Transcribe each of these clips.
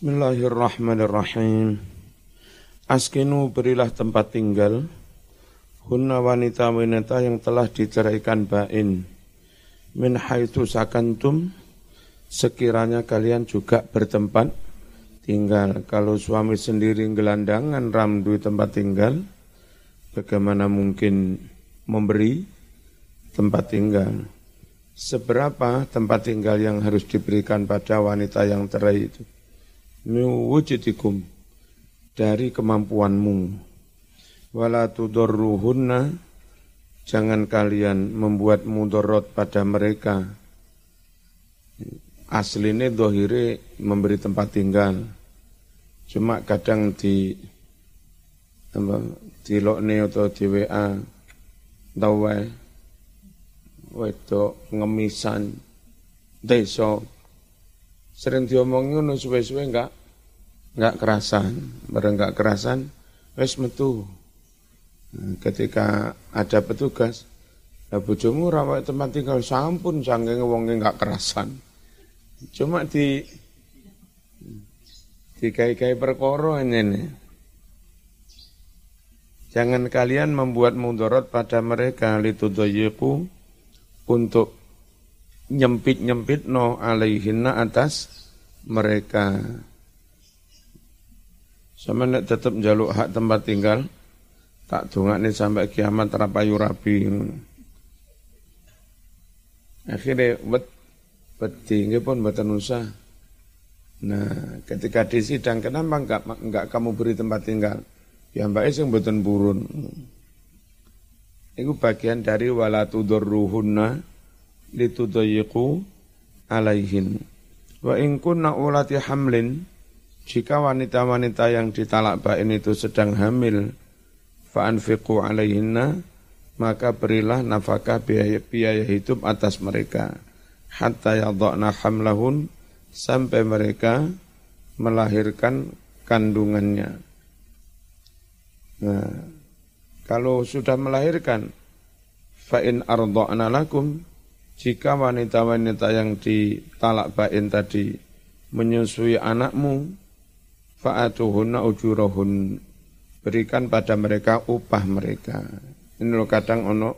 Bismillahirrahmanirrahim. Askinu berilah tempat tinggal hunna wanita-wanita yang telah diceraikan bain min haitsu sakantum sekiranya kalian juga bertempat tinggal. Kalau suami sendiri gelandangan ramdu tempat tinggal, bagaimana mungkin memberi tempat tinggal? Seberapa tempat tinggal yang harus diberikan pada wanita yang cerai itu? Wujudikum dari kemampuanmu. Wala tudorruhunna jangan kalian membuat mudorot pada mereka. Aslinya dohire memberi tempat tinggal. Cuma kadang di apa, di lokne atau di WA dawe wedok ngemisan desa sering diomongin ngono suwe-suwe enggak enggak kerasan, bareng enggak kerasan wis metu. Nah, ketika ada petugas, ya bojomu rawat tempat tinggal sampun saking wonge enggak kerasan. Cuma di di kai-kai perkara ini. Jangan kalian membuat mudorot pada mereka litudayiku untuk nyempit-nyempit no alaihinna atas mereka. Sama nek tetap jaluk hak tempat tinggal, tak nih sampai kiamat terapayu rapi. Akhirnya bet beti pun betul usah. Nah, ketika di sidang kenapa enggak enggak kamu beri tempat tinggal? Ya mbak yang betul burun. Itu bagian dari walatudurruhunna litudayiku alaihin. Wa in kunna ulati hamlin, jika wanita-wanita yang ditalak bain itu sedang hamil, fa'anfiqu alaihinna, maka berilah nafkah biaya, biaya hidup atas mereka. Hatta yadha'na hamlahun, sampai mereka melahirkan kandungannya. Nah, kalau sudah melahirkan, fa'in ardha'na lakum, jika wanita-wanita yang ditalak bain tadi menyusui anakmu, fa'atuhunna ujurahun, berikan pada mereka upah mereka. Ini lo kadang ono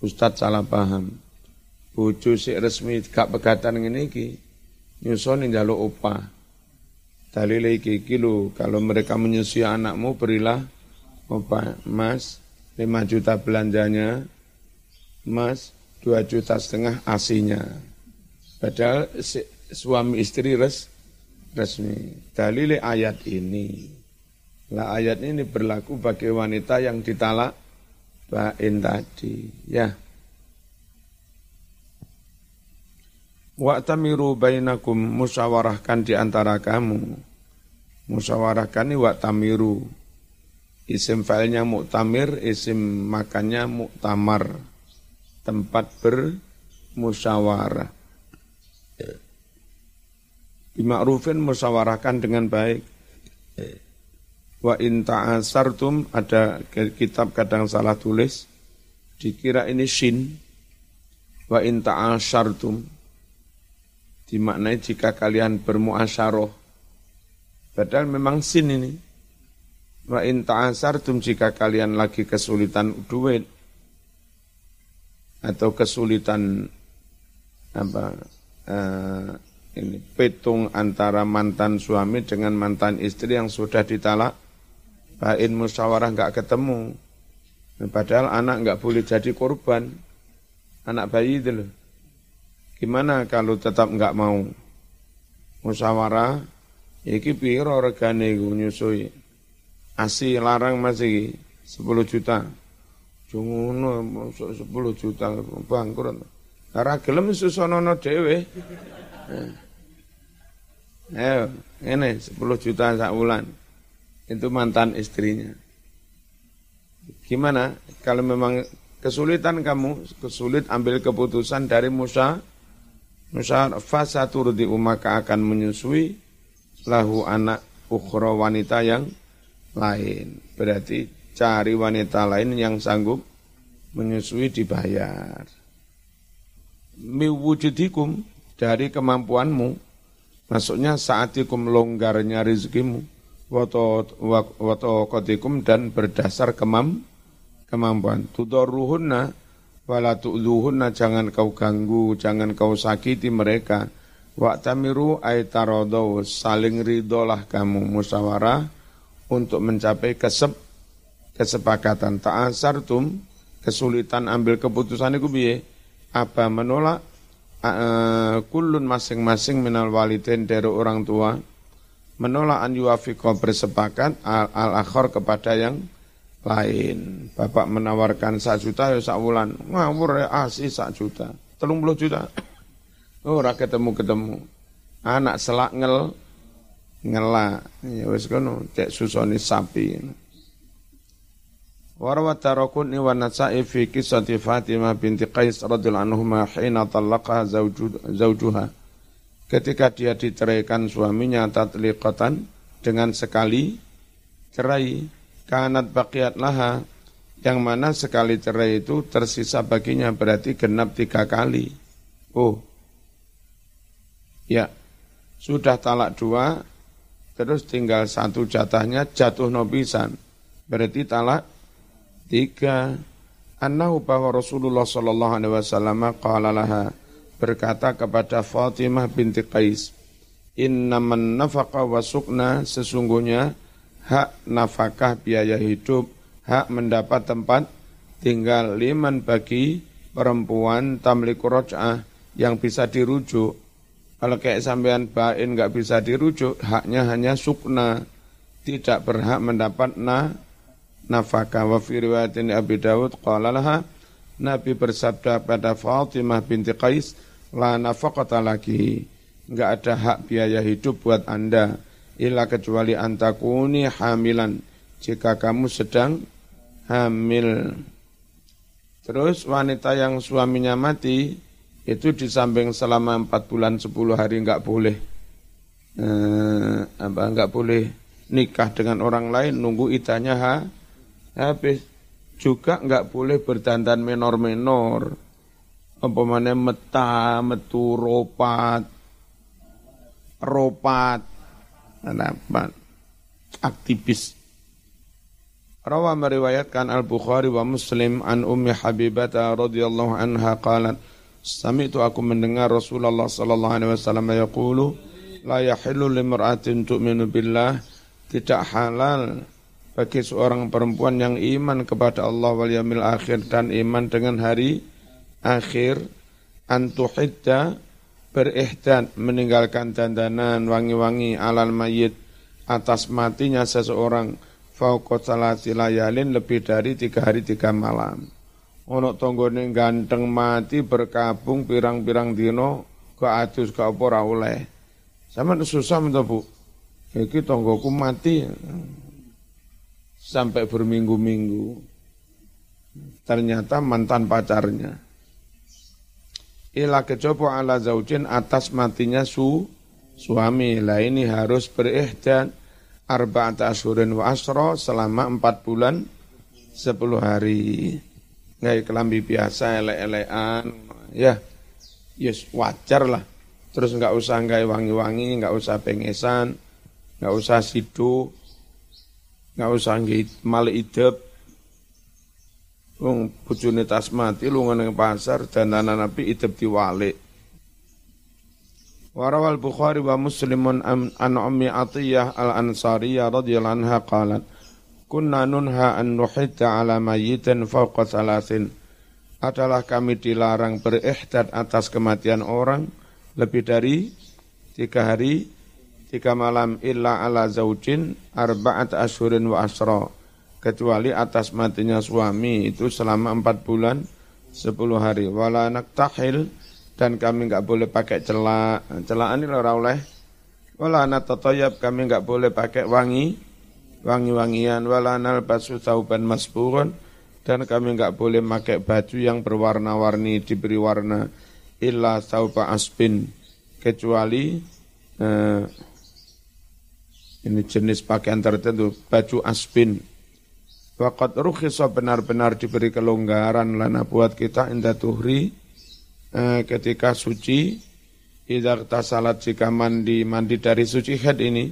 Ustadz salah paham. Bucu si resmi gak pegatan ini ki, nyusoni jalo upah. Dalil iki kilo, kalau mereka menyusui anakmu berilah upah. Mas, 5 juta belanjanya, Mas, dua juta setengah asinya. Padahal suami istri res, resmi. Dalil ayat ini. Lah ayat ini berlaku bagi wanita yang ditalak bain tadi. Ya. Wa'tamiru bainakum musyawarahkan di antara kamu. Musyawarahkan ini wa'tamiru. Isim filenya muktamir, isim makannya muktamar tempat bermusyawarah. Bima'rufin musyawarahkan dengan baik. Wa in ta'asartum ada kitab kadang salah tulis dikira ini shin. Wa in ta'asartum dimaknai jika kalian bermuasyarah. Padahal memang sin ini. Wa in ta'asartum jika kalian lagi kesulitan duit atau kesulitan apa uh, ini petung antara mantan suami dengan mantan istri yang sudah ditalak bain musyawarah nggak ketemu. Padahal anak nggak boleh jadi korban. Anak bayi itu loh. Gimana kalau tetap nggak mau musyawarah? Iki piro regane nyusui? Asi larang masih 10 juta Jungono masuk 10 juta bangkrut. Ora gelem susonono dhewe. Eh, ini 10 juta sak bulan. Itu mantan istrinya. Gimana kalau memang kesulitan kamu, kesulit ambil keputusan dari Musa, Musa fasaturdi umaka akan menyusui lahu anak ukhra wanita yang lain. Berarti cari wanita lain yang sanggup menyusui dibayar. Miwujudikum dari kemampuanmu Maksudnya saatikum longgarnya rizkimu, wato kotikum dan berdasar kemam, kemampuan. Tudoruhunna wala tu'luhunna jangan kau ganggu, jangan kau sakiti mereka. Waktamiru aitarodo saling ridolah kamu musyawarah untuk mencapai kesep, kesepakatan. Ta'asartum kesulitan ambil keputusan itu biye. Apa menolak uh, kulun masing-masing minal walidin dari orang tua menolak an yuafiqo bersepakat al, al akhor kepada yang lain. Bapak menawarkan sak juta ya sak wulan. Ngawur ya asih sak juta. Telung puluh juta. Oh, ora ketemu-ketemu. Anak selak ngel ngela. Ya wis kono cek susoni sapi. Tarakun wa nasa'i fi kisati Fatimah binti Qais radhiyallahu anhuma hina talaqaha zawjuha. Ketika dia diceraikan suaminya tatliqatan dengan sekali cerai kanat baqiyat laha yang mana sekali cerai itu tersisa baginya berarti genap tiga kali. Oh, ya sudah talak dua, terus tinggal satu jatahnya jatuh nobisan. Berarti talak Tiga, annahu bahwa Rasulullah sallallahu alaihi wasallam qala laha berkata kepada Fatimah binti Qais, "Innaman nafaqa wa sukna sesungguhnya hak nafkah biaya hidup, hak mendapat tempat tinggal liman bagi perempuan tamliku roj'ah yang bisa dirujuk. Kalau kayak sampean bain nggak bisa dirujuk, haknya hanya sukna, tidak berhak mendapat na nafkah wa fi riwayatin Abi Dawud qala laha Nabi bersabda pada Fatimah binti Qais la nafaqata lagi enggak ada hak biaya hidup buat Anda illa kecuali antakuni hamilan. Jika kamu sedang hamil. Terus wanita yang suaminya mati itu di samping selama empat bulan sepuluh hari enggak boleh eh, apa enggak boleh nikah dengan orang lain nunggu idahnya ha habis. Juga nggak boleh berdandan menor-menor. Apa mana meta metu ropat. Ropat. Apa aktivis. Rawa meriwayatkan Al-Bukhari wa Muslim an Ummi Habibah radhiyallahu anha qalat Sami'tu aku mendengar Rasulullah sallallahu alaihi wasallam yaqulu la yahillu limra'atin tu'minu billah tidak halal bagi seorang perempuan yang iman kepada Allah wal yamil akhir dan iman dengan hari akhir antuhidda berihdan meninggalkan dandanan wangi-wangi alal mayit atas matinya seseorang fauqat salati layalin lebih dari tiga hari tiga malam. Ono tonggone ganteng mati berkabung pirang-pirang dino ke atus ke apa oleh. Sama susah minta Bu. Iki tonggoku mati sampai berminggu-minggu. Ternyata mantan pacarnya. Ila kecopo ala zaujin atas matinya su suami. Lah ini harus berihdan arba'at ashurin wa asro selama empat bulan sepuluh hari. Nggak kelambi biasa, ele-elean. Ya, yes wajar lah. Terus nggak usah nggak wangi-wangi, nggak usah pengesan, nggak usah sidu, nggak usah nggih mal idep. Wong bojone tas mati lu nang pasar dandanan api idep diwalik. Warawal Bukhari wa Muslimun an Ummi Atiyah Al-Ansariyah radhiyallahu anha qalat Kunna nunha an nuhidda ala mayyitin fawqa salasin. Adalah kami dilarang berihtad atas kematian orang lebih dari tiga hari tiga malam illa ala zaujin arba'at ashurin wa asra. Kecuali atas matinya suami itu selama empat bulan sepuluh hari. Wala tahil dan kami enggak boleh pakai celak. Celaan ini ora oleh. Wala natatoyab kami enggak boleh pakai wangi wangi-wangian. Wala nalbasu tauban masburun dan kami enggak boleh pakai baju yang berwarna-warni diberi warna illa tauba asbin. Kecuali eh, ini jenis pakaian tertentu, baju aspin. Waqat rukhisa benar-benar diberi kelonggaran lana buat kita indah tuhri eh, ketika suci. Idza tasalat jika mandi mandi dari suci head ini.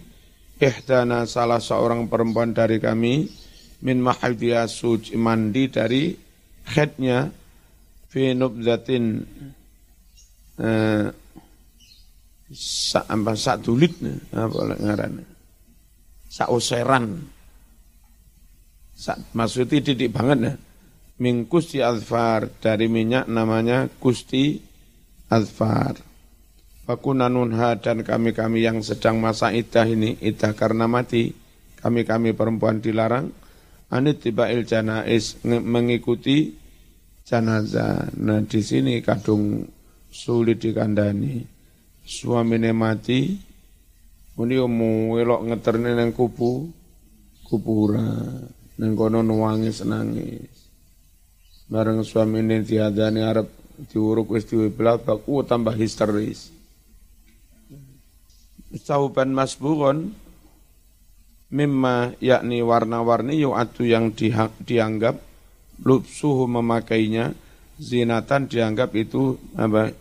Ihdana salah seorang perempuan dari kami min mahaidiya suci mandi dari headnya fi nubzatin eh, sa, apa sak dulit apa ngarannya sak useran sak maksudnya didik banget ya min kusti azfar dari minyak namanya kusti azfar Fakunanunha dan kami-kami yang sedang masa idah ini, idah karena mati, kami-kami perempuan dilarang, anit tiba janais mengikuti jenazah. Nah di sini kadung sulit dikandani. Suamine mati, ini mau elok ngeterne nang kupu, kuburan, nang kono nuangis nangis. Bareng suamine tiadani arep diuruk wis diwebelah baku tambah histeris. Sauban masburon mimma yakni warna-warni yu'atu yang dianggap lupsuhu memakainya zinatan dianggap itu apa?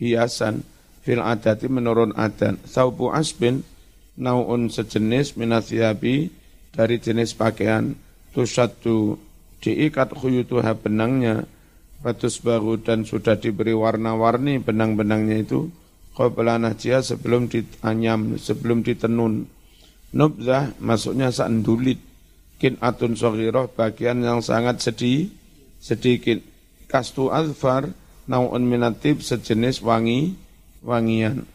Hiasan fil adati menurun adat saubu asbin naun sejenis minathiabi dari jenis pakaian tusatu diikat khuyutuha benangnya batus baru dan sudah diberi warna-warni benang-benangnya itu qabla najia sebelum ditanyam, sebelum ditenun. Nubzah masuknya sandulit. Kin atun sogiroh bagian yang sangat sedih, sedikit. Kastu azfar nau'un minatib sejenis wangi, wangian.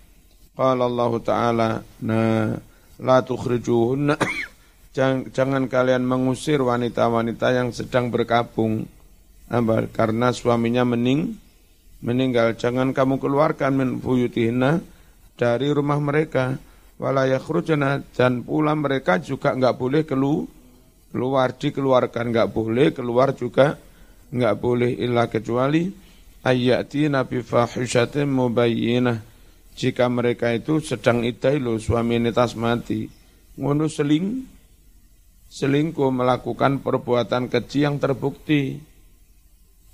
Qala Allah Ta'ala, na la tukhrijuhunna, jangan, jangan kalian mengusir wanita-wanita yang sedang berkabung. Karena suaminya mening, meninggal. Jangan kamu keluarkan min buyutihinna dari rumah mereka. Wala yakhrujna dan pula mereka juga enggak boleh kelu, keluar dikeluarkan. Enggak boleh keluar juga enggak boleh illa kecuali ayati nabi fahishatin mubayyinah jika mereka itu sedang idai lo suami netas mati ngono seling selingkuh melakukan perbuatan keji yang terbukti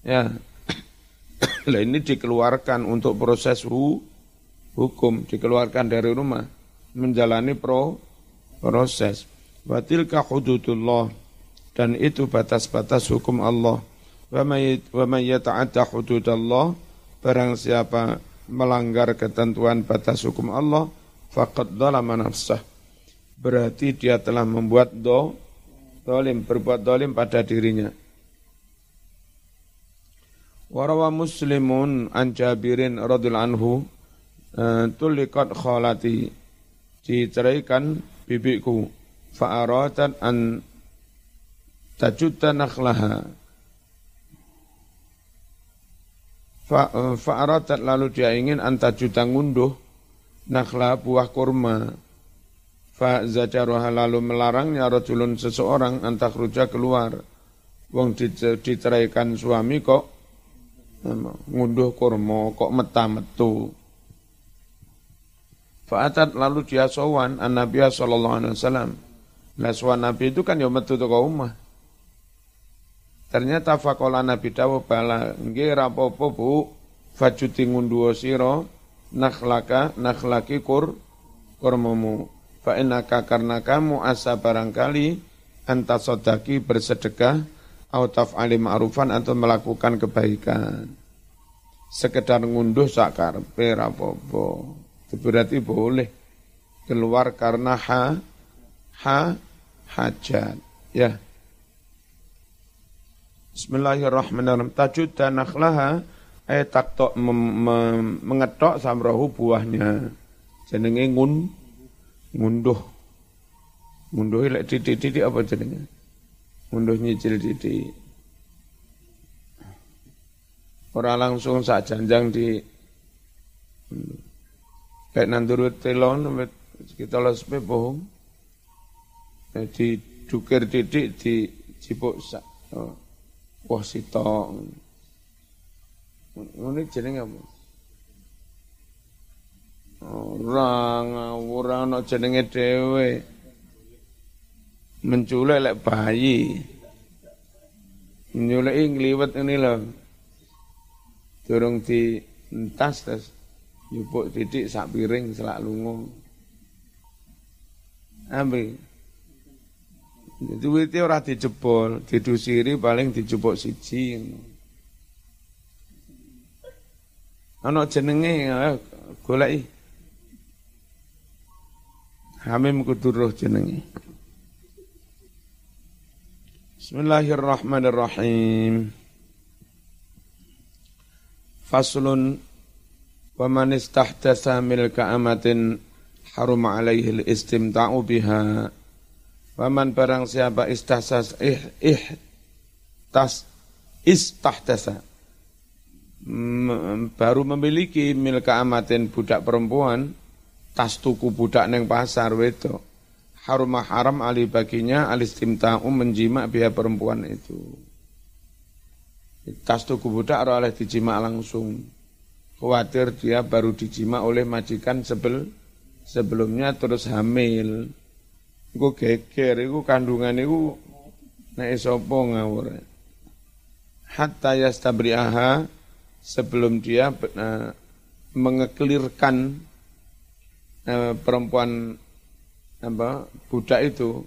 ya lah ini dikeluarkan untuk proses hu, hukum, dikeluarkan dari rumah, menjalani pro proses. Watilka hududullah dan itu batas-batas hukum Allah. Wa may yata'adda hududallah barang siapa melanggar ketentuan batas hukum Allah faqad dzalama nafsah. Berarti dia telah membuat do dolim, berbuat dolim pada dirinya. Warawa muslimun an Jabirin anhu eh, tulikat khalati diceraikan bibiku fa'aratat an tajuta nakhlaha eh, fa'aratat lalu dia ingin tajuta ngunduh nakhla buah kurma fa'zajaruha lalu melarangnya rajulun seseorang antakhruja keluar wong diceraikan suami kok ngunduh kurma kok meta metu. Fa'atat lalu dia sowan an Nabi sallallahu alaihi wasallam. Nabi itu kan ya metu teko omah. Ternyata fakola Nabi dawuh bala nggih rapopo Bu fajuti ngunduh sira nakhlaka nakhlaki kur kurmamu fa innaka karena kamu asa barangkali anta sodaki bersedekah atau taf'ali ma'rufan atau melakukan kebaikan. Sekedar ngunduh sakar perapopo. Berarti boleh keluar karena ha, ha, hajat. Ya. Bismillahirrahmanirrahim. Tajud dan nakhlaha eh taktok mengetok samrohu buahnya. Jenenge ngun ngunduh. Ngunduh lek titik-titik apa jenenge? Munduh nyicil di Orang langsung sak janjang di kayak nandurut telon kita sepe bohong. Jadi dukir didik di cipuk sak. Oh. Wah sitok. Ini jenenge apa? Orang orang no jenenge dhewe menculik lek bayi. Nyuleki ngliwet ini loh. Durung di entas tes Nyupuk titik sak piring selak lungo. Ambil. Duwite ora dijebol, didusiri paling dijupuk siji. Ana jenenge goleki. Hamim kuduruh jenenge. Bismillahirrahmanirrahim. Faslun wa man istahdatsa milka amatin harum alaihi al-istimta'u biha. Wa man barang siapa istahsas ih ih tas istahdasa baru memiliki milka amatin budak perempuan tas tuku budak neng pasar wedok harum haram ali baginya alistimta'u menjima biaya perempuan itu. Tas tuku budak oleh dijima langsung. Khawatir dia baru dijima oleh majikan sebel sebelumnya terus hamil. Iku geger, iku kandungan iku nek sapa ngawur. Hatta yastabri'aha sebelum dia uh, mengeklirkan uh, perempuan apa budak itu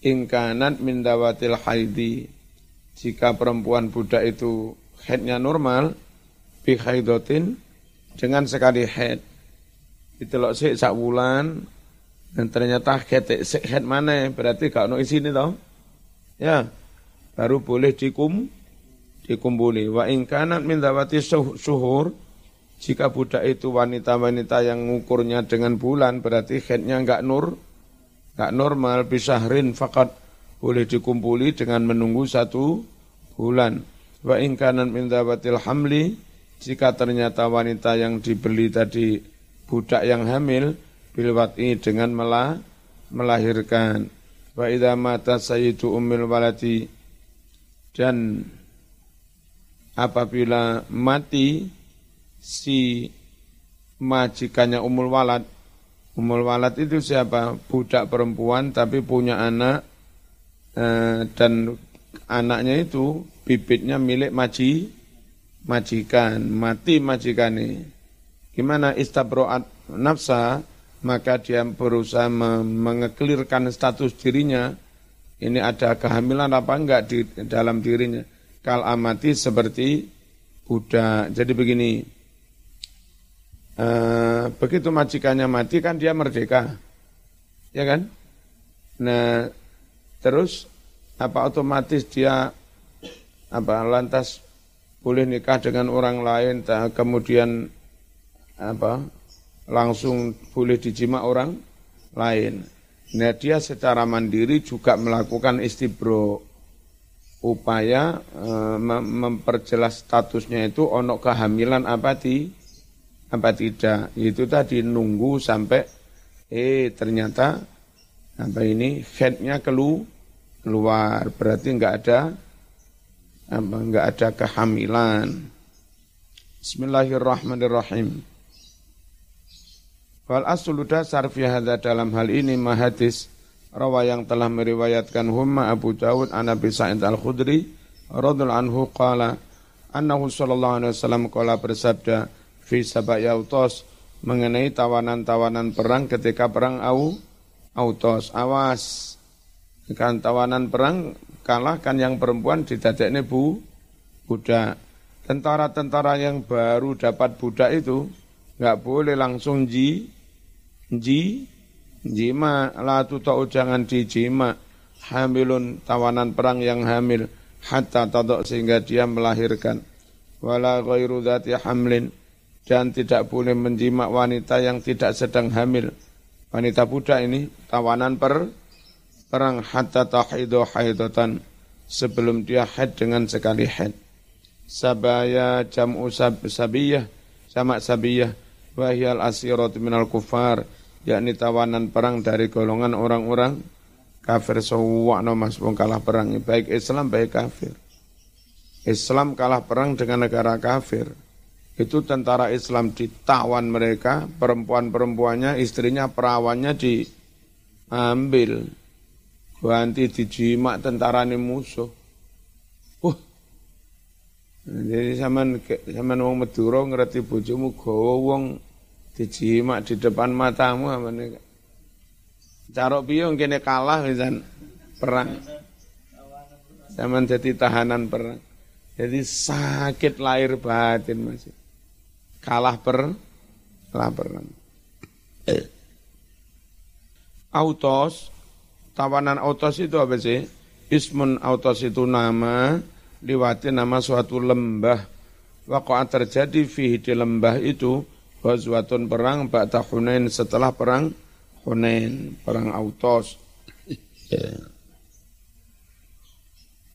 ingkanat min dawatil haidi jika perempuan budak itu headnya normal bi haidotin dengan sekali head. Ditelok sik sak wulan dan ternyata sik head mana berarti gak ono isine toh. Ya. Baru boleh dikum dikumpuli. Wa in kanat min dawati suhur jika budak itu wanita-wanita yang ngukurnya dengan bulan berarti headnya enggak nur enggak normal bisahrin fakat boleh dikumpuli dengan menunggu satu bulan. Wa in kanat min dawatil hamli jika ternyata wanita yang dibeli tadi budak yang hamil bilwati dengan melah, melahirkan. Wa idza mata sayyidu ummil waladi dan apabila mati si majikannya umul walad. Umul walad itu siapa? Budak perempuan tapi punya anak eh, dan anaknya itu bibitnya milik maji majikan, mati majikane. Gimana istabroat nafsa, maka dia berusaha mengeklirkan status dirinya, ini ada kehamilan apa enggak di dalam dirinya. Kal amati seperti budak. Jadi begini, uh, begitu majikannya mati kan dia merdeka, ya kan? Nah, terus apa otomatis dia apa lantas boleh nikah dengan orang lain, kemudian apa langsung boleh dijima orang lain. Nah dia secara mandiri juga melakukan istibro upaya e, memperjelas statusnya itu onok kehamilan apa di apa tidak itu tadi nunggu sampai eh ternyata apa ini headnya kelu keluar berarti enggak ada apa enggak ada kehamilan. Bismillahirrahmanirrahim. Wal aslu dasar fi hadza dalam hal ini mahadis rawa yang telah meriwayatkan humma Abu Dawud an Abi Sa'id Al-Khudri radhiyallahu anhu qala annahu sallallahu alaihi wasallam qala bersabda fi sabak yautos mengenai tawanan-tawanan perang ketika perang au autos awas kan tawanan perang kalahkan yang perempuan didadekne bu budak. Tentara-tentara yang baru dapat budak itu nggak boleh langsung ji ji? Jima la tau jangan dijima hamilun tawanan perang yang hamil. Hatta tadok sehingga dia melahirkan. Wala ghairu dzati hamlin. Dan tidak boleh menjima wanita yang tidak sedang hamil. Wanita budak ini tawanan per perang. Hatta tahidu haidatan. Sebelum dia haid dengan sekali haid. Sabaya jam'u sab, sabiyah, sama sabiyah, wahyal asirat minal kufar, yakni tawanan perang dari golongan orang-orang kafir sawwa'na mas kalah perang, baik Islam baik kafir. Islam kalah perang dengan negara kafir. Itu tentara Islam ditawan mereka, perempuan-perempuannya, istrinya, perawannya diambil Wanti dijimak tentarane musuh. Wah. Jadi zaman zaman wong Madura ngerti bojomu gawa wong Dijimak di depan matamu apa nih? Carok piye kene kalah misan perang. Zaman jadi tahanan perang. Jadi sakit lahir batin masih. Kalah per laparan. Eh. Autos, tawanan autos itu apa sih? Ismun autos itu nama, liwati nama suatu lembah. Wakoat terjadi fihi di lembah itu, Ghazwatun perang Ba'da Hunain setelah perang Hunain, perang autos.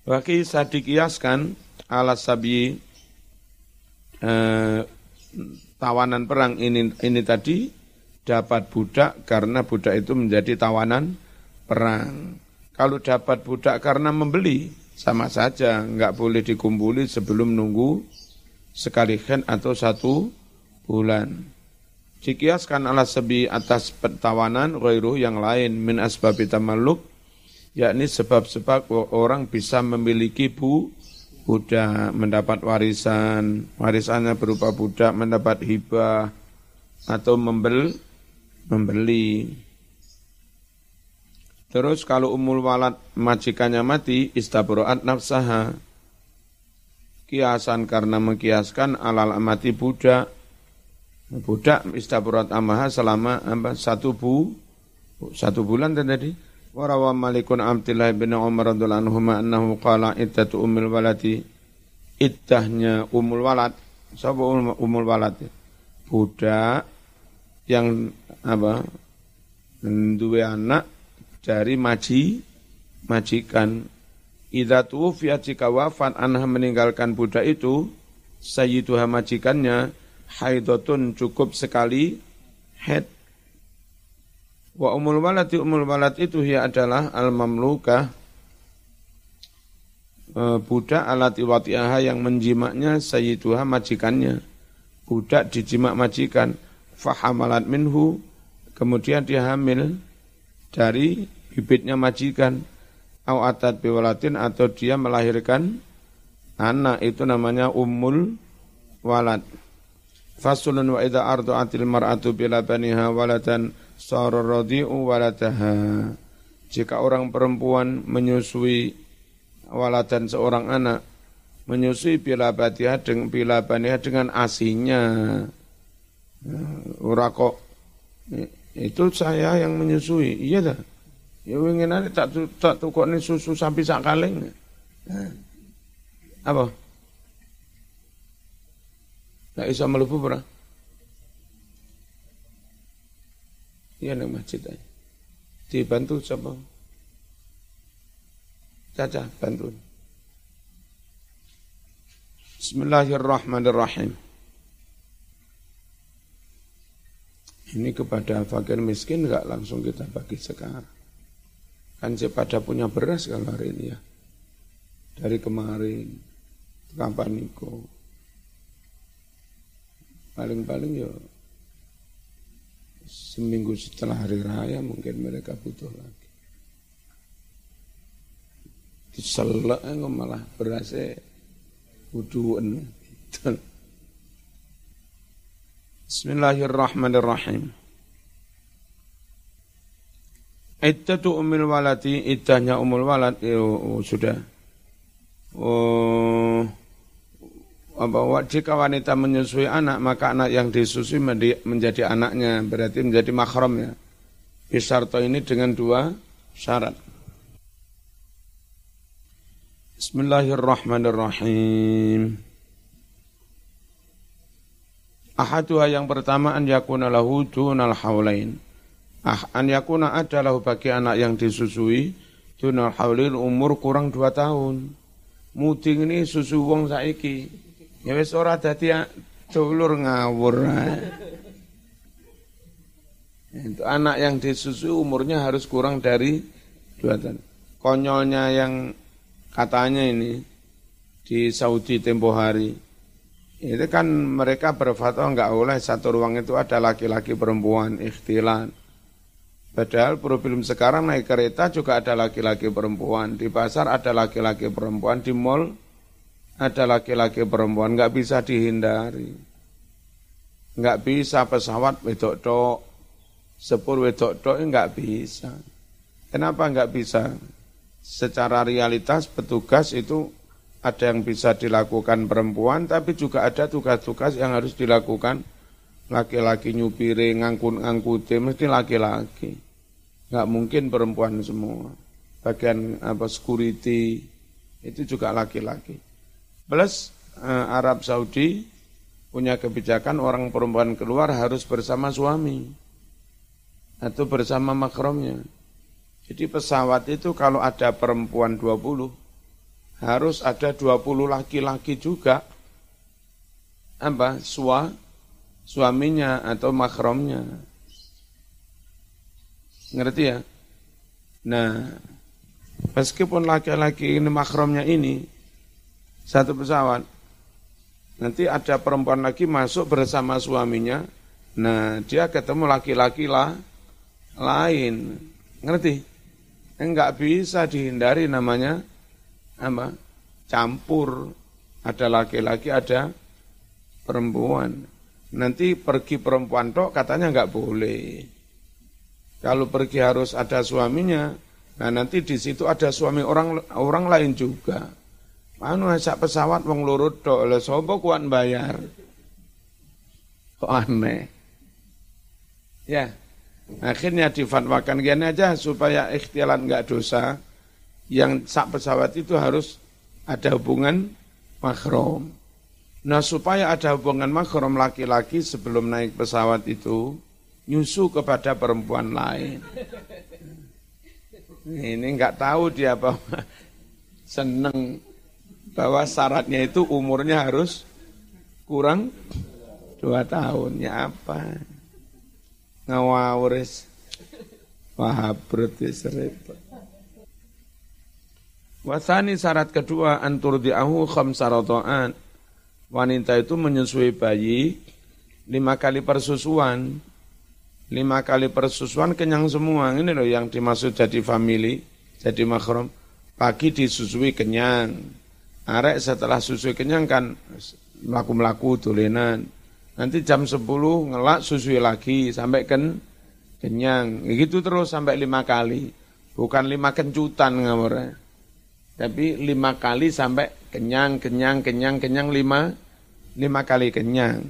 Bagi saya dikiaskan ala sabi eh, tawanan perang ini ini tadi dapat budak karena budak itu menjadi tawanan perang. Kalau dapat budak karena membeli, sama saja, nggak boleh dikumpuli sebelum nunggu sekali khen atau satu bulan. Dikiaskan ala sebi atas pertawanan ghairu yang lain min asbabi tamalluk, yakni sebab-sebab orang bisa memiliki bu, budak, mendapat warisan, warisannya berupa budak, mendapat hibah, atau membel, membeli. Terus kalau umul walad majikannya mati, istabroat nafsaha. Kiasan karena mengkiaskan alal mati budak. Budak istabroat amaha selama apa, satu bu, satu bulan tadi. Warawa malikun amtillah bin Umar radhiallahu anhu annahu qala iddatu umul walati iddahnya umul walad. Sapa umul walad? Budak yang apa? Dua anak dari maji majikan idza tuwfiat jika wafat anha meninggalkan budak itu sayyiduha majikannya haidotun cukup sekali. Head. Wa umul walad umul walad itu ya adalah al mamlukah e, budak alat iwatiaha yang menjimaknya sayyiduha majikannya. Budak dijimak majikan. Fahamalat minhu. Kemudian dia hamil dari bibitnya majikan. Au atat biwalatin atau dia melahirkan anak. Itu namanya ummul walad fasulun wa idza arda'atil mar'atu bila baniha waladan sara radi'u waladaha jika orang perempuan menyusui waladan seorang anak menyusui bila batiha dengan bila baniha dengan asinya ora kok itu saya yang menyusui. Iya dah. Ya ingin tak tak tukok ni susu sapi sak kaleng. Apa? Tak bisa melebu pernah. Iya nih masjid aja. Dibantu siapa? Caca bantu. Bismillahirrahmanirrahim. Ini kepada fakir miskin enggak langsung kita bagi sekarang. Kan pada punya beras kalau hari ini ya. Dari kemarin, kapan. Paling-paling ya seminggu setelah hari raya mungkin mereka butuh lagi. Diselek malah berasnya wuduan. Bismillahirrahmanirrahim. Iddatu umil walati, iddahnya umul walad, ya, oh, sudah. Oh, apa, jika wanita menyusui anak, maka anak yang disusui menjadi anaknya, berarti menjadi mahram ya. Bisarto ini dengan dua syarat. Bismillahirrahmanirrahim. Ahaduha yang pertama an yakuna lahu dunal haulain. Ah, an yakuna ada lahu bagi anak yang disusui dunal haulin umur kurang dua tahun. Muding ini susu wong saiki. Ya wis ora dadi dulur ngawur. Itu anak yang disusui umurnya harus kurang dari dua tahun. Konyolnya yang katanya ini di Saudi tempo hari itu kan mereka berfatwa enggak oleh satu ruang itu ada laki-laki perempuan ikhtilan. Padahal problem sekarang naik kereta juga ada laki-laki perempuan, di pasar ada laki-laki perempuan, di mall ada laki-laki perempuan, enggak bisa dihindari. Enggak bisa pesawat wedok tok, sepur wedok tok enggak bisa. Kenapa enggak bisa? Secara realitas petugas itu ada yang bisa dilakukan perempuan, tapi juga ada tugas-tugas yang harus dilakukan laki-laki nyupire, ngangkut-ngangkute, mesti laki-laki. Enggak mungkin perempuan semua. Bagian apa security itu juga laki-laki. Plus eh, Arab Saudi punya kebijakan orang perempuan keluar harus bersama suami atau bersama makromnya. Jadi pesawat itu kalau ada perempuan 20, harus ada 20 laki-laki juga. Apa? Sua, suaminya atau makromnya. Ngerti ya? Nah, meskipun laki-laki ini makromnya ini, satu pesawat, Nanti ada perempuan lagi masuk bersama suaminya. Nah, dia ketemu laki-laki lah lain. Ngerti? Enggak bisa dihindari namanya apa? Campur. Ada laki-laki, ada perempuan. Nanti pergi perempuan tok katanya enggak boleh. Kalau pergi harus ada suaminya. Nah, nanti di situ ada suami orang orang lain juga. Anu ajak pesawat wong lurut tok lho sapa kuat bayar. Kok aneh. Ya. Akhirnya difatwakan gini aja supaya ikhtialan enggak dosa. Yang sak pesawat itu harus ada hubungan makrom. Nah supaya ada hubungan makrom laki-laki sebelum naik pesawat itu nyusu kepada perempuan lain. Ini enggak tahu dia apa seneng bahwa syaratnya itu umurnya harus kurang dua tahun. Ya apa? Ngawawres. Wah, berarti serempet. Wasani syarat kedua antur diahu khamsarato'an. Wanita itu menyusui bayi lima kali persusuan. Lima kali persusuan kenyang semua. Ini loh yang dimaksud jadi family, jadi makrom. Pagi disusui kenyang, Arek setelah susu kenyang kan melaku-melaku tulenan. Nanti jam 10 ngelak susui lagi sampai ken kenyang. Gitu terus sampai lima kali. Bukan lima kencutan ngamurnya. Tapi lima kali sampai kenyang, kenyang, kenyang, kenyang lima, lima kali kenyang.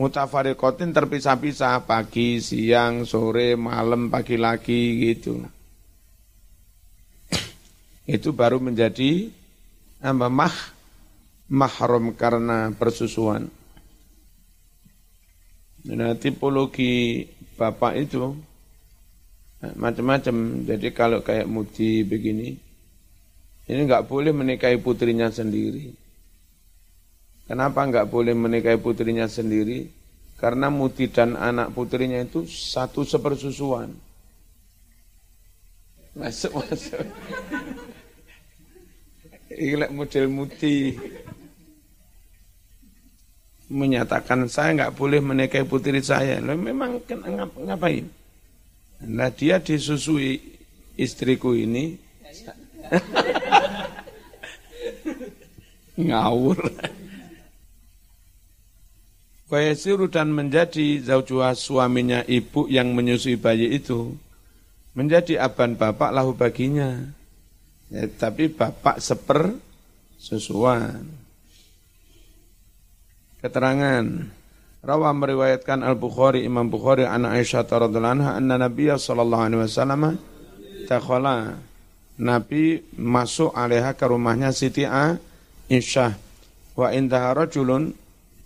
Mutafarikotin terpisah-pisah pagi, siang, sore, malam, pagi lagi gitu. Itu baru menjadi apa mah mahram karena persusuan. Nah, tipologi bapak itu nah, macam-macam. Jadi kalau kayak Muti begini, ini nggak boleh menikahi putrinya sendiri. Kenapa nggak boleh menikahi putrinya sendiri? Karena Muti dan anak putrinya itu satu sepersusuan. Masuk, masuk. Ilek model muti menyatakan saya nggak boleh menikahi putri saya. Loh, memang kan ngap, ngapain? Nah dia disusui istriku ini ngawur. Wayasiru dan menjadi zaujuha suaminya ibu yang menyusui bayi itu menjadi aban bapak lahu baginya. Ya, tapi bapak seper susuan. Keterangan Rawa meriwayatkan Al-Bukhari Imam Bukhari an Aisyah radhiyallahu anha anna Nabiya sallallahu alaihi wasallam takhala Nabi masuk alaiha ke rumahnya Siti Aisyah wa indaha rajulun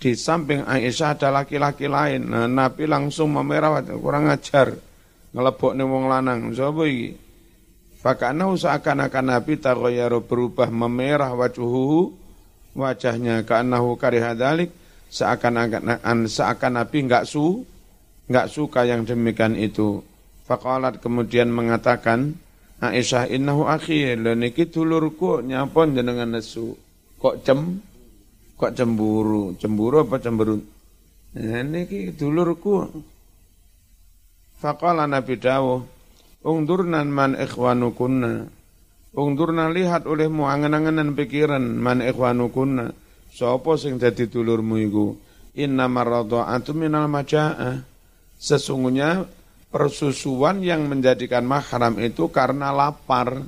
di samping Aisyah ada laki-laki lain. Nah, Nabi langsung memerawat kurang ajar ngelebok nih wong lanang. Sapa iki? Fakanahu seakan-akan Nabi taghayaru berubah memerah wajuhu wajahnya kanahu karihadalik seakan-akan seakan Nabi enggak su enggak suka yang demikian itu. Faqalat kemudian mengatakan Aisyah innahu akhi lan iki dulurku nyapon jenengan nesu. Kok cem kok cemburu? Cemburu apa cemberut? Nah, niki dulurku. Faqala Nabi dawuh Ungdurnan man ikhwanukunna. Ungdurna lihat olehmu angen-angenan pikiran man ikhwanukunna. Sopo sing dadi dulurmu iku. inna radha'atu minal maja'ah. Sesungguhnya persusuan yang menjadikan mahram itu karena lapar.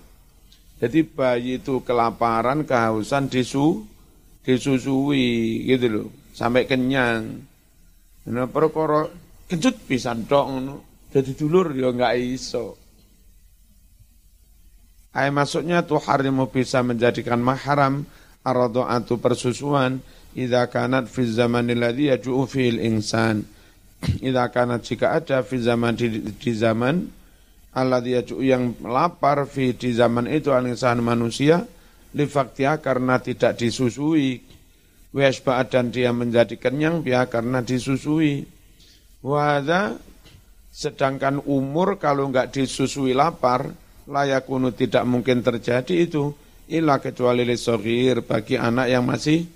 Jadi bayi itu kelaparan, kehausan, disu, disusui gitu loh, sampai kenyang. Nah, perkara kejut pisan ngono. Jadi dulur ya enggak iso. Ay maksudnya tuh harimu bisa menjadikan mahram ardo'atu persusuan idza kanat fi zamanil ladzi yaj'u fil insan. Idza kanat jika ada fi zaman di, di zaman alladzi yaj'u yang lapar fi di zaman itu al insan manusia li faktia karena tidak disusui. Wasba'at dan dia menjadi kenyang dia karena disusui. Wada sedangkan umur kalau enggak disusui lapar layakunu tidak mungkin terjadi itu. Ilah kecuali lisogir bagi anak yang masih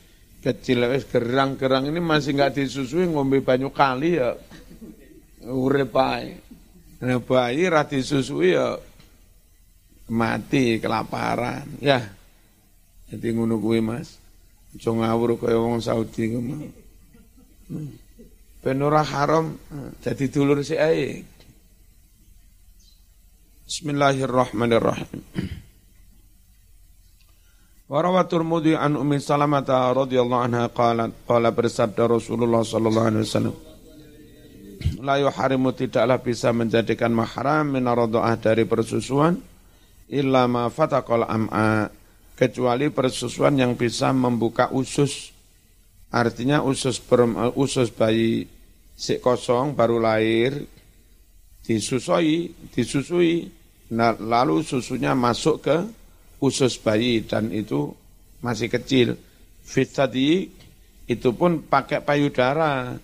kecil. Wis gerang-gerang ini masih nggak disusui ngombe banyak kali ya. Urip Nah, bayi ra disusui ya mati kelaparan. Ya. Jadi ngono kuwi Mas. Aja ngawur kaya wong Saudi ngono. Ben haram jadi dulur si ae Bismillahirrahmanirrahim. Warawat Turmudi an Ummi Salamata radhiyallahu anha qalat qala bersabda Rasulullah sallallahu alaihi wasallam La yuharimu tidaklah bisa menjadikan mahram min dari persusuan illa ma fataqal am'a kecuali persusuan yang bisa membuka usus artinya usus usus bayi si kosong baru lahir disusui disusui Nah, lalu susunya masuk ke usus bayi dan itu masih kecil. Fitadi itu pun pakai payudara.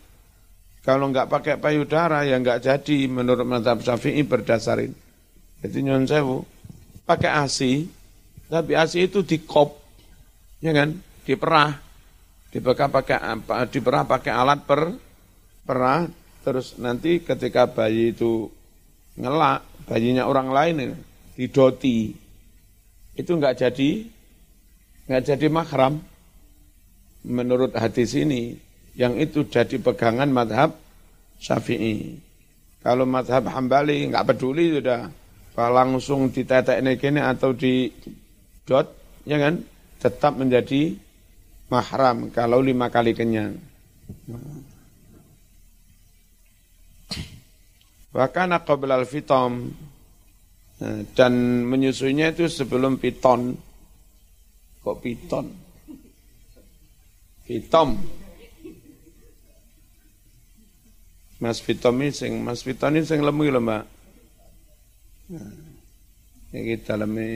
Kalau nggak pakai payudara ya nggak jadi menurut mazhab Syafi'i berdasar ini. Jadi nyon sewu pakai ASI, tapi ASI itu di kop, ya kan, diperah, diperah pakai diperah pakai alat per perah, terus nanti ketika bayi itu ngelak, bayinya orang lain didoti, itu enggak jadi enggak jadi mahram menurut hadis ini yang itu jadi pegangan madhab syafi'i. Kalau madhab hambali enggak peduli sudah langsung ditetek ini atau di dot, ya kan, tetap menjadi mahram kalau lima kali kenyang. Bahkan qabla al-fitam nah, dan menyusuinya itu sebelum piton. Kok piton? Fitom. Mas Fitom ini sing Mas Fitom ini sing lemu lho, Mbak. Nah, ini daleme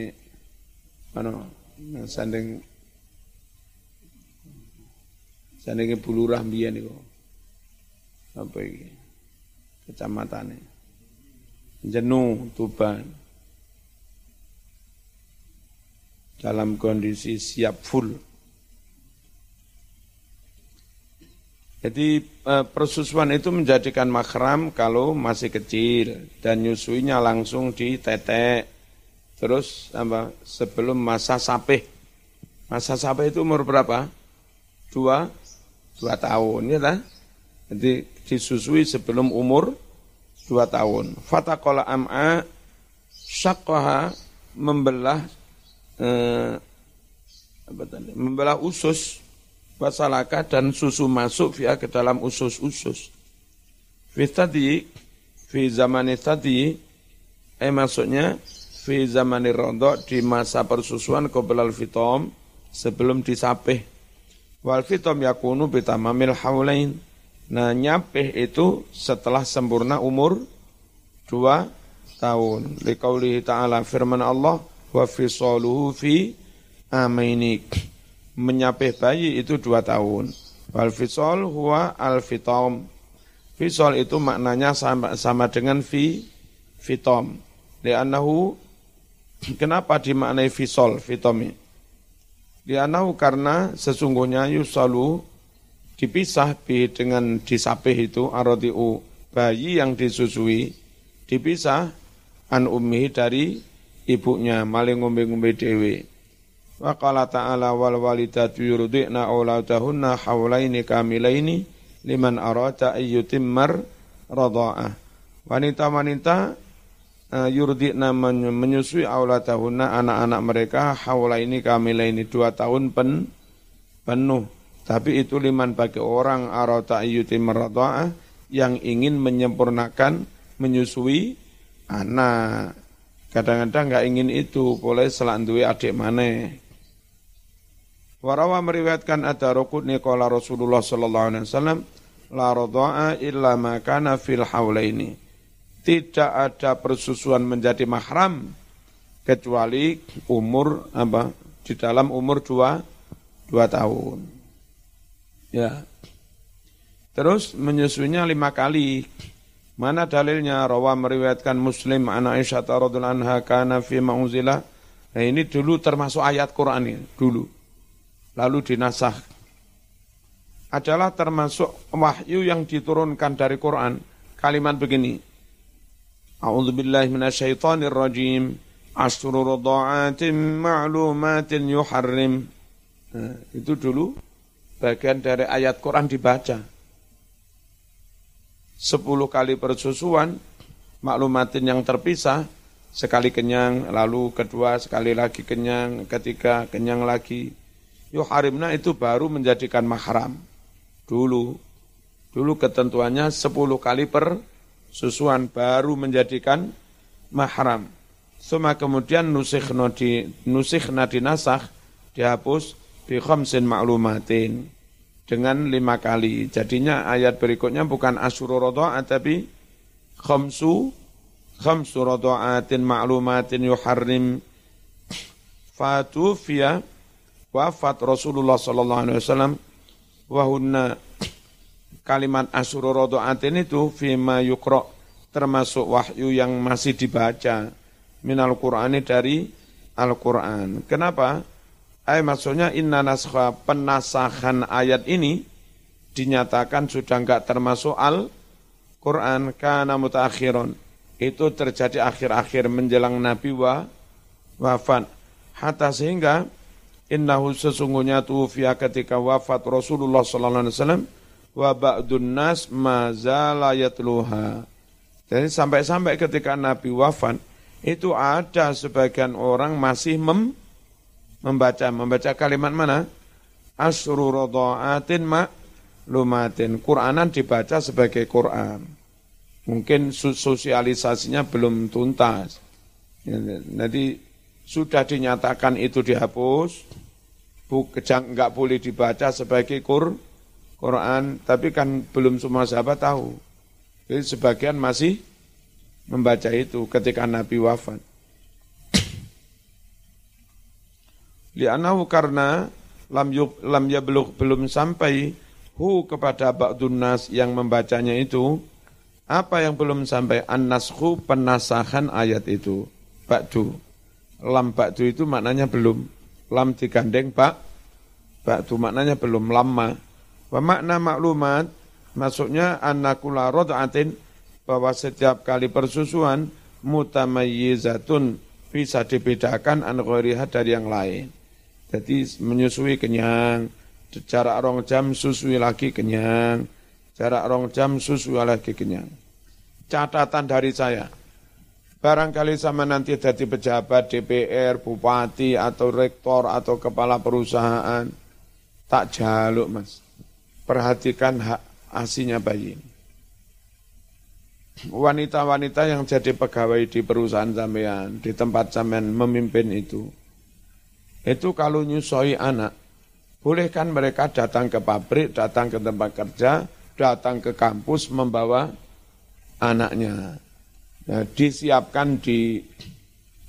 ano sanding sandinge bulurah mbiyen niku. Apa iki? Kecamatan jenuh Tuban dalam kondisi siap full. Jadi eh, persusuan itu menjadikan makram kalau masih kecil dan nyusuinya langsung di tetek. Terus apa sebelum masa sapeh. Masa sapeh itu umur berapa? Dua, dua tahun ya tak? Jadi disusui sebelum umur dua tahun. Fatakola am'a syakwaha membelah eh, apa tadi, membelah usus wasalaka dan susu masuk via ke dalam usus-usus. Fi tadi, fi zaman tadi, eh maksudnya fi zaman rondo di masa persusuan kebelal fitom sebelum disapih. Wal fitom yakunu bitamamil haulain Nah nyapih itu setelah sempurna umur dua tahun. Liqaulihi ta'ala firman Allah wa fisaluhu fi amaini. Menyapih bayi itu dua tahun. Wal fisal huwa al fitom. Fisal itu maknanya sama, sama dengan fi fitom. Li'annahu kenapa dimaknai fisal fitomi? Li'annahu karena sesungguhnya yusalu dipisah bi dengan disapih itu arotiu bayi yang disusui dipisah an ummi dari ibunya maling ngombe-ngombe dewe. Wa qala ta'ala wal walidatu yurdi'na auladahunna haulaini kamilaini liman arada ayyutimmar radha'ah. Wanita-wanita uh, yurdina menyusui aulatahuna anak-anak mereka haula ini kamila ini dua tahun pen, penuh. Tapi itu liman bagi orang arata ayyutimmar radha'ah yang ingin menyempurnakan menyusui anak. Kadang-kadang nggak ingin itu, boleh selandui adik mana. Warawa meriwayatkan ada rukun Nikola Rasulullah sallallahu alaihi wasallam la radha'a illa ma kana fil haulaini. Tidak ada persusuan menjadi mahram kecuali umur apa di dalam umur dua dua tahun. Ya. Terus menyusunya lima kali. Mana dalilnya? Rawa meriwayatkan Muslim anak Aisyah radhiyallahu anha kana fi ma'uzilah. Nah ini dulu termasuk ayat Quran ini, dulu. Lalu dinasah. Adalah termasuk wahyu yang diturunkan dari Quran. Kalimat begini. A'udzu billahi minasyaitonir rajim. Asru radha'atin ma'lumatin yuharrim. Nah, itu dulu bagian dari ayat Quran dibaca sepuluh kali persusuan, maklumatin yang terpisah, sekali kenyang, lalu kedua sekali lagi kenyang, ketiga kenyang lagi. Yuharimna itu baru menjadikan mahram. Dulu, dulu ketentuannya sepuluh kali per susuan baru menjadikan mahram. Suma kemudian nusikhna di nusikhna dinasah dihapus bi khamsin maklumatin dengan lima kali. Jadinya ayat berikutnya bukan asyuru rodo'at tapi khamsu khamsu rodo'atin ma'lumatin yuharrim fatufiya wafat Rasulullah sallallahu alaihi wasallam wahunna kalimat asyuru rodo'atin itu fima yukro termasuk wahyu yang masih dibaca minal Qur'ani dari Al-Quran. Kenapa? Ay maksudnya inna naskha penasahan ayat ini dinyatakan sudah enggak termasuk al Quran kana mutakhiron. Itu terjadi akhir-akhir menjelang Nabi wa wafat. Hatta sehingga innahu sesungguhnya tufiya ketika wafat Rasulullah sallallahu alaihi wasallam wa ba'dun nas ma yatluha. Jadi sampai-sampai ketika Nabi wafat itu ada sebagian orang masih mem membaca membaca kalimat mana? Asru radha'atin lumatin. Qur'anan dibaca sebagai Qur'an. Mungkin sosialisasinya belum tuntas. Jadi sudah dinyatakan itu dihapus, kejang enggak boleh dibaca sebagai Qur, Quran, tapi kan belum semua sahabat tahu. Jadi sebagian masih membaca itu ketika Nabi wafat. Li'anahu karena lam yuk, lam yablugh belum sampai hu kepada ba'dun yang membacanya itu apa yang belum sampai an-nashu penasahan ayat itu? Ba'du. Lam ba'du itu maknanya belum. Lam digandeng pak ba'du maknanya belum. Lama wa makna maklumat maksudnya annakula rod'atin bahwa setiap kali persusuan mutamayyizatun bisa dibedakan an dari yang lain jadi menyusui kenyang, jarak rong jam susui lagi kenyang, jarak rong jam susui lagi kenyang. Catatan dari saya, barangkali sama nanti jadi pejabat DPR, bupati, atau rektor, atau kepala perusahaan, tak jaluk mas. Perhatikan hak asinya bayi Wanita-wanita yang jadi pegawai di perusahaan sampean, di tempat sampean memimpin itu, itu kalau nyusoi anak, boleh kan mereka datang ke pabrik, datang ke tempat kerja, datang ke kampus membawa anaknya. Nah, disiapkan di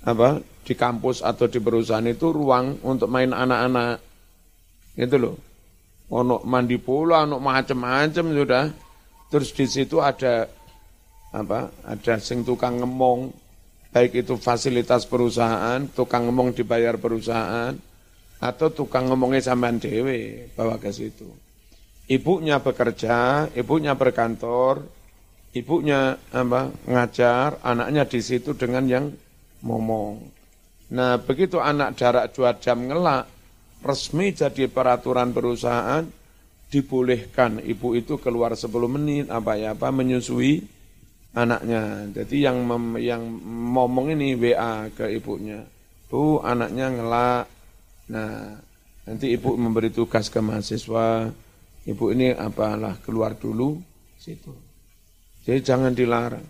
apa di kampus atau di perusahaan itu ruang untuk main anak-anak. Itu loh. Ono mandi pula, ono macam-macam sudah. Terus di situ ada apa? Ada sing tukang ngemong, baik itu fasilitas perusahaan, tukang ngomong dibayar perusahaan, atau tukang ngomongnya sampean dewe bawa ke situ. Ibunya bekerja, ibunya berkantor, ibunya apa, ngajar, anaknya di situ dengan yang ngomong. Nah begitu anak jarak dua jam ngelak, resmi jadi peraturan perusahaan, dibolehkan ibu itu keluar 10 menit apa ya apa menyusui anaknya. Jadi yang mem, yang ngomong ini WA ke ibunya. Bu, anaknya ngelak. Nah, nanti ibu memberi tugas ke mahasiswa. Ibu ini apalah keluar dulu situ. Jadi jangan dilarang.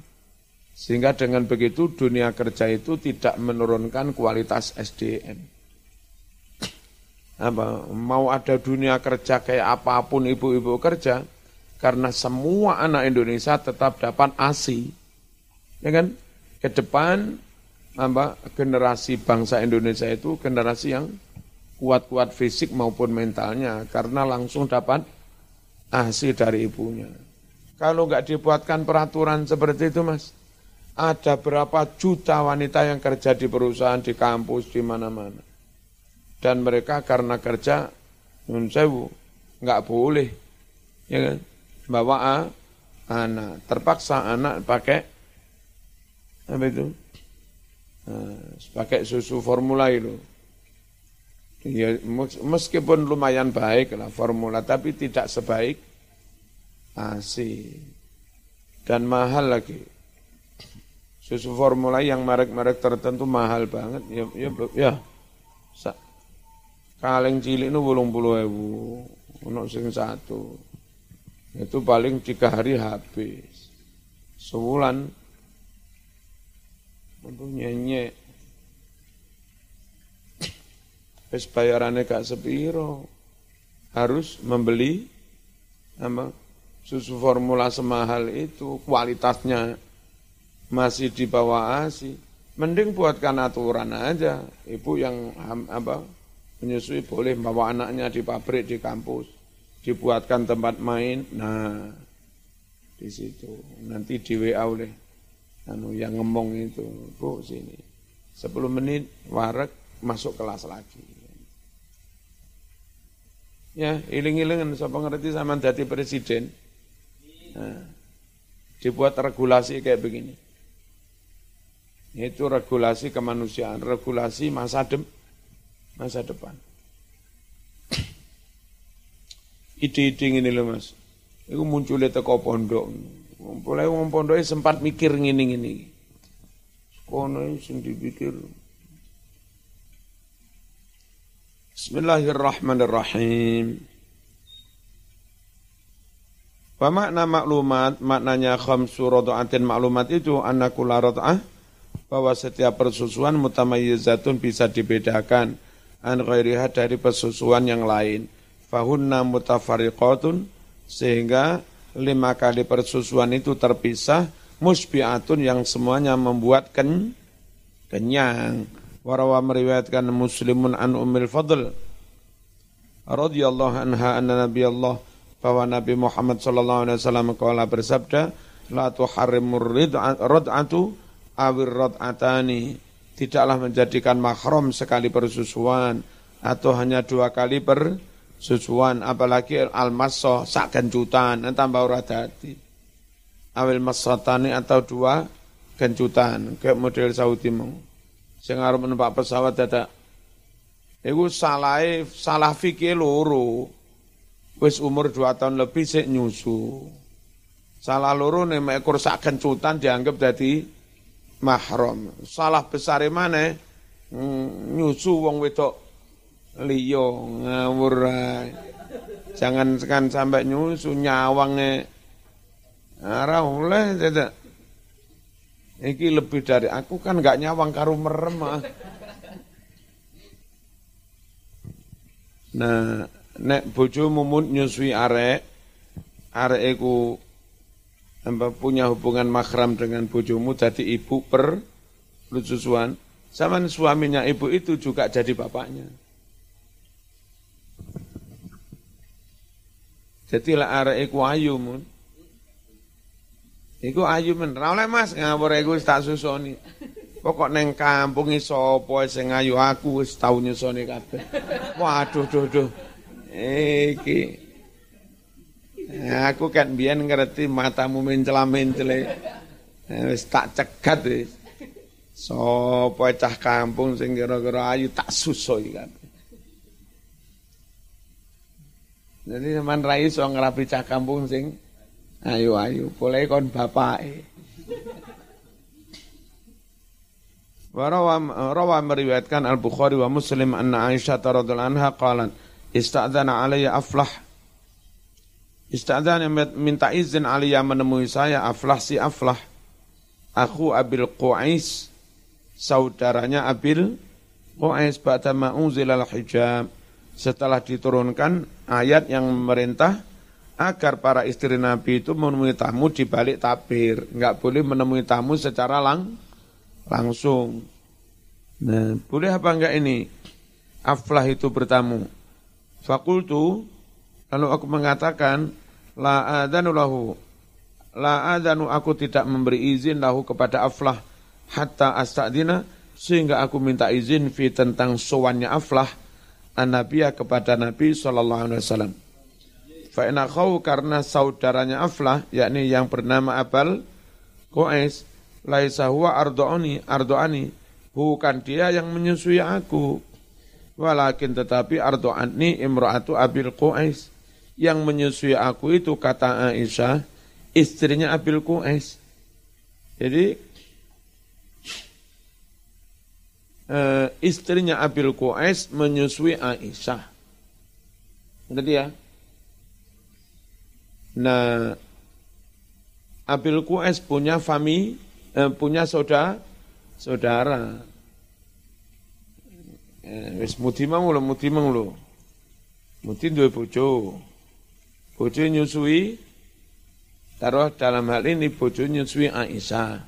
Sehingga dengan begitu dunia kerja itu tidak menurunkan kualitas SDM apa mau ada dunia kerja kayak apa pun ibu-ibu kerja karena semua anak Indonesia tetap dapat ASI ya kan? Ke depan apa generasi bangsa Indonesia itu generasi yang kuat-kuat fisik maupun mentalnya. Karena langsung dapat ASI dari ibunya. Kalau nggak dibuatkan peraturan seperti itu mas ada berapa juta wanita yang kerja di perusahaan di kampus di mana-mana. Dan mereka karena kerja nun sewu nggak boleh. Ya kan bawa a, anak. Terpaksa anak pakai apa itu? Nah, pakai susu formula itu. Ya meskipun lumayan baik lah formula tapi tidak sebaik ASI. Dan mahal lagi. Susu formula yang merek-merek tertentu mahal banget. Ya ya, ya. Kaleng cilik itu bolong puluh ewu, untuk sing satu. Itu paling tiga hari habis. Sebulan untuk nyenyek. Wis bayarannya gak sepiro. Harus membeli apa, susu formula semahal itu, kualitasnya masih di bawah ASI. Mending buatkan aturan aja. Ibu yang apa menyusui boleh bawa anaknya di pabrik, di kampus, dibuatkan tempat main. Nah, di situ nanti di WA oleh anu yang ngomong itu, Bu sini. 10 menit warek masuk kelas lagi. Ya, iling-ilingan siapa ngerti sama jadi presiden. Nah, dibuat regulasi kayak begini. Itu regulasi kemanusiaan, regulasi masa depan masa depan. Ide-ide ini loh mas, itu munculnya teko pondok. Mulai wong pondok sempat mikir ngini. Kono sing dipikir. Bismillahirrahmanirrahim. Wa makna maklumat, maknanya khamsu rodo'atin maklumat itu anakula rodo'ah, bahwa setiap persusuan mutamayyizatun bisa dibedakan an ghairiha dari persusuan yang lain. Fahunna mutafariqatun sehingga lima kali persusuan itu terpisah musbi'atun yang semuanya membuat ken, kenyang. Warawa meriwayatkan muslimun an umil fadl radhiyallahu anha anna nabi Allah bahwa Nabi Muhammad sallallahu alaihi wasallam kala bersabda la tuharrimur rid'atu awir rad'atani tidaklah menjadikan mahram sekali persusuan atau hanya dua kali persusuan apalagi al-masso sak gencutan tambah ora dadi awil masatani atau dua gencutan kayak model Saudi mau sing arep numpak pesawat dadak iku salah salah fikih loro wis umur dua tahun lebih sik nyusu salah loro nek ekor sak gencutan dianggap dadi mahram. Salah besar mana? Hmm, nyusu wong wedok liya ngawur. Jangan kan sampai nyusu nyawange. Ora oleh tidak. Iki lebih dari aku kan gak nyawang karo merem. Nah, nek mumut nyusui arek, arek iku punya hubungan mahram dengan bojomu jadi ibu per lucusuan sama suaminya ibu itu juga jadi bapaknya. Jadi lah arek iku ayu mun. Iku ayu men. Ra oleh Mas ngawur iku tak susoni. Pokok neng kampung sapa sing ayu aku wis tau nyusoni kabeh. Waduh duh duh. Iki Ya, aku kan biyen ngerti matamu mencela-mencele. Ya, wis tak cegat wis. Sopo cah kampung sing kira-kira ayu tak susoi kan. Jadi teman rai so ngerapi cah kampung sing ayo boleh kon bapak. Warawa rawa meriwayatkan Al Bukhari wa Muslim anna Aisyah radhiyallahu anha qalat istadzana alayya aflah. Istadzana minta izin alayya menemui saya aflah si aflah. Aku Abil Qais saudaranya Abil Qais ba'da ma unzilal hijab setelah diturunkan ayat yang memerintah agar para istri Nabi itu menemui tamu di balik tabir, nggak boleh menemui tamu secara lang langsung. Nah, boleh apa enggak ini? Aflah itu bertamu. Fakultu, lalu aku mengatakan, la adanu lahu, la adanu aku tidak memberi izin lahu kepada Aflah, hatta astadina, sehingga aku minta izin fi tentang sowannya Aflah, an-nabiya kepada Nabi sallallahu alaihi wasallam. Fa karena saudaranya Aflah yakni yang bernama Abal Qais laisa huwa ardoani ardoani bukan dia yang menyusui aku. Walakin tetapi ardoani imraatu Abil Qais. Yang menyusui aku itu kata Aisyah istrinya Abil Qais. Jadi uh, istrinya Abil Qais menyusui Aisyah. Ngerti ya? Nah, Abil Qais punya fami, eh, punya saudara, saudara. Eh, wis mudi mang lho, mudi mang lho. Mudi duwe bojo. Bojo nyusui taruh dalam hal ini bojo nyusui Aisyah.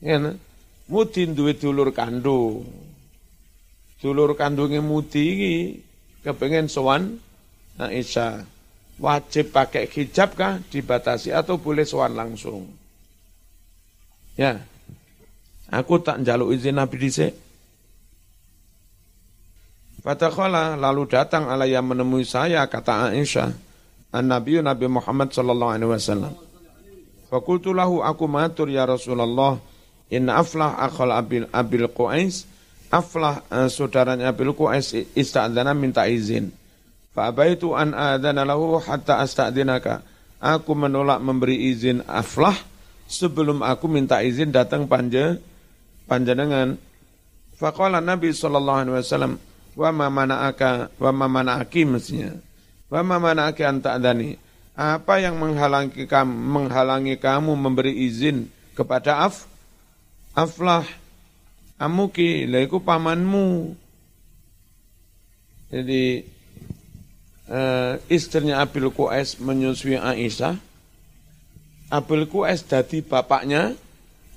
Ya, nah? Mudi duwe dulur kandung. Dulur kandungnya Mudi iki kepengen sowan Aisyah. Wajib pakai hijab kah dibatasi atau boleh sowan langsung? Ya. Aku tak njaluk izin Nabi dhisik. Fatakhala lalu datang ala yang menemui saya kata Aisyah. An-Nabi Nabi Muhammad sallallahu alaihi wasallam. Fakultu lahu aku matur ya Rasulullah Inna aflah akhal abil, abil Qais, aflah uh, saudaranya abil Qais ista'adana minta izin. Fa'abaitu an adana lahu hatta asta'dinaka. Aku menolak memberi izin aflah sebelum aku minta izin datang panja panjenengan. Faqala Nabi wasallam wa ma mana'aka wa ma mana'aki mestinya. Wa ma mana'aki anta adani. Apa yang menghalangi kamu menghalangi kamu memberi izin kepada af Aflah amuki laiku pamanmu. Jadi uh, istrinya Abil Qais menyusui Aisyah. Abil Qais dadi bapaknya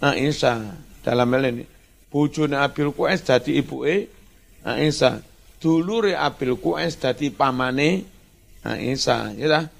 Aisyah dalam hal ini. Bojone Abil Qais dadi ibuke Aisyah. Dulure Abil Qais dadi pamane Aisyah, ya